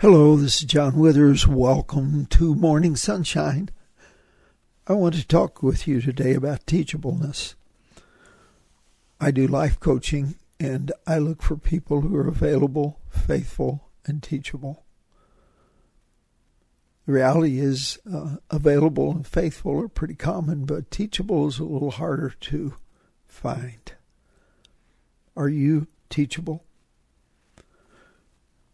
Hello, this is John Withers. Welcome to Morning Sunshine. I want to talk with you today about teachableness. I do life coaching and I look for people who are available, faithful, and teachable. The reality is, uh, available and faithful are pretty common, but teachable is a little harder to find. Are you teachable?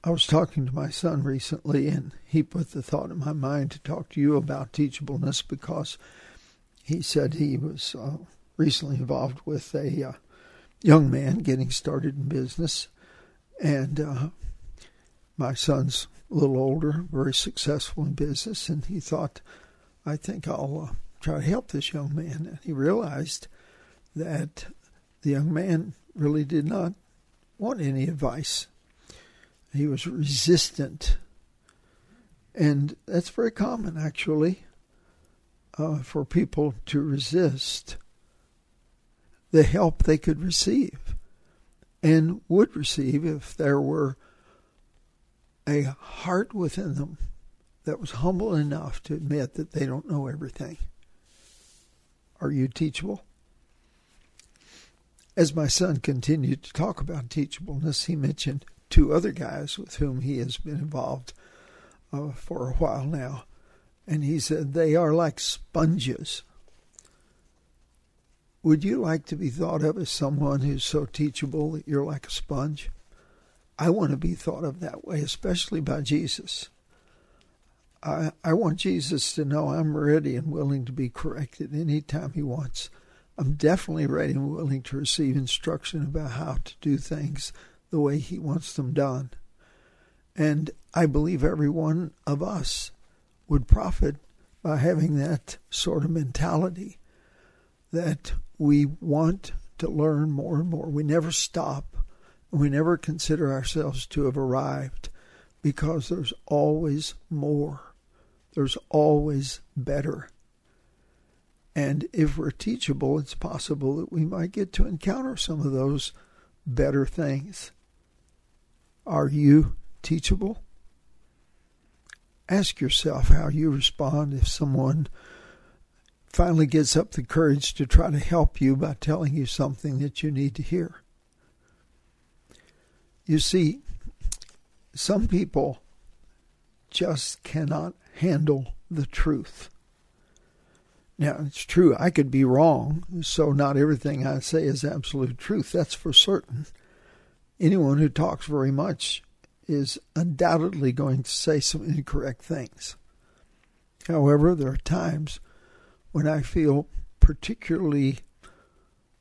I was talking to my son recently, and he put the thought in my mind to talk to you about teachableness because he said he was uh, recently involved with a uh, young man getting started in business. And uh, my son's a little older, very successful in business, and he thought, I think I'll uh, try to help this young man. And he realized that the young man really did not want any advice he was resistant. And that's very common, actually, uh, for people to resist the help they could receive and would receive if there were a heart within them that was humble enough to admit that they don't know everything. Are you teachable? As my son continued to talk about teachableness, he mentioned two other guys with whom he has been involved uh, for a while now. And he said, they are like sponges. Would you like to be thought of as someone who's so teachable that you're like a sponge? I want to be thought of that way, especially by Jesus. I, I want Jesus to know I'm ready and willing to be corrected anytime he wants. I'm definitely ready and willing to receive instruction about how to do things the way He wants them done. And I believe every one of us would profit by having that sort of mentality that we want to learn more and more. We never stop. We never consider ourselves to have arrived because there's always more. There's always better. And if we're teachable, it's possible that we might get to encounter some of those better things. Are you teachable? Ask yourself how you respond if someone finally gets up the courage to try to help you by telling you something that you need to hear. You see, some people just cannot handle the truth. Now, it's true, I could be wrong, so not everything I say is absolute truth. That's for certain anyone who talks very much is undoubtedly going to say some incorrect things. However, there are times when I feel particularly,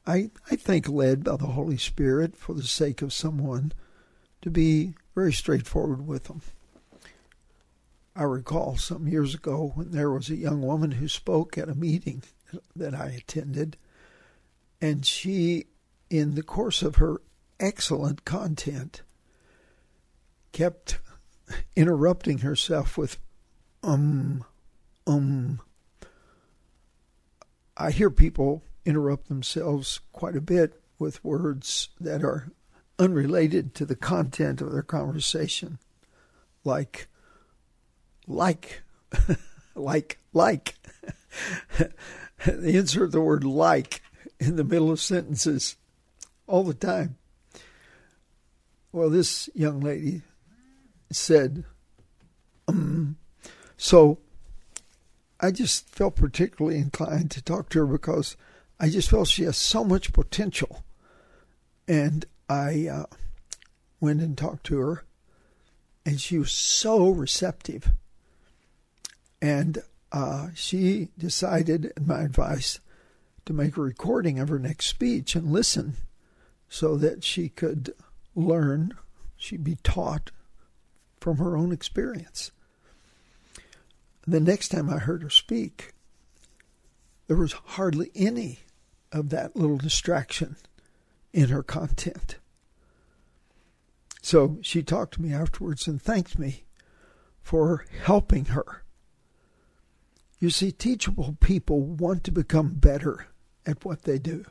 I, I think, led by the Holy Spirit for the sake of someone to be very straightforward with them. I recall some years ago when there was a young woman who spoke at a meeting that I attended, and she, in the course of her excellent content, kept interrupting herself with um, um. I hear people interrupt themselves quite a bit with words that are unrelated to the content of their conversation, like, like, like, like. they insert the word like in the middle of sentences all the time. Well, this young lady said, um, so I just felt particularly inclined to talk to her because I just felt she has so much potential. And I uh, went and talked to her, and she was so receptive. And uh, she decided, at my advice, to make a recording of her next speech and listen so that she could learn, she'd be taught from her own experience. The next time I heard her speak, there was hardly any of that little distraction in her content. So she talked to me afterwards and thanked me for helping her. You see, teachable people want to become better at what they do.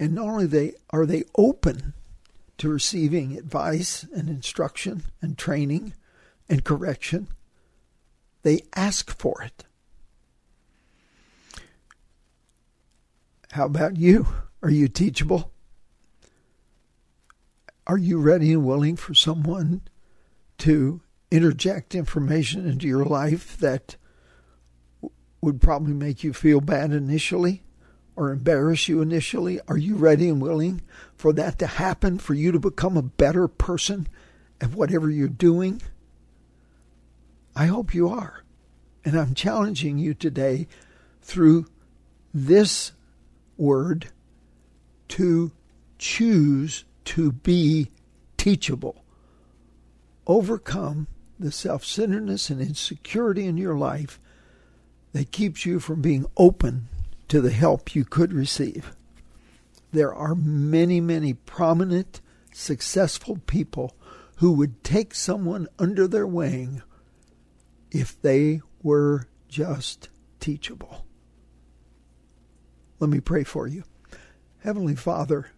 And not only they are they open to receiving advice and instruction and training and correction. They ask for it. How about you? Are you teachable? Are you ready and willing for someone to interject information into your life that would probably make you feel bad initially or embarrass you initially? Are you ready and willing for that to happen, for you to become a better person at whatever you're doing? I hope you are. And I'm challenging you today through this word to choose to be teachable. Overcome the self centeredness and insecurity in your life that keeps you from being open to the help you could receive. There are many, many prominent, successful people who would take someone under their wing if they were just teachable. Let me pray for you. Heavenly Father,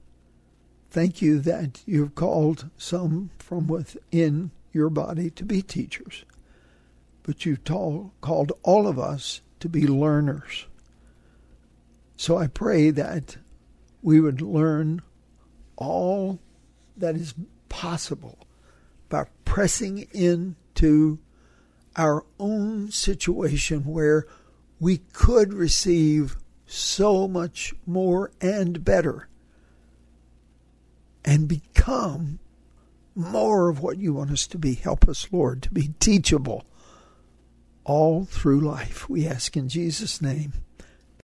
thank you that you've called some from within your body to be teachers, but you've called all of us to be learners. So I pray that we would learn all that is possible by pressing into our own situation where we could receive so much more and better and become more of what you want us to be. Help us, Lord, to be teachable all through life. We ask in Jesus' name.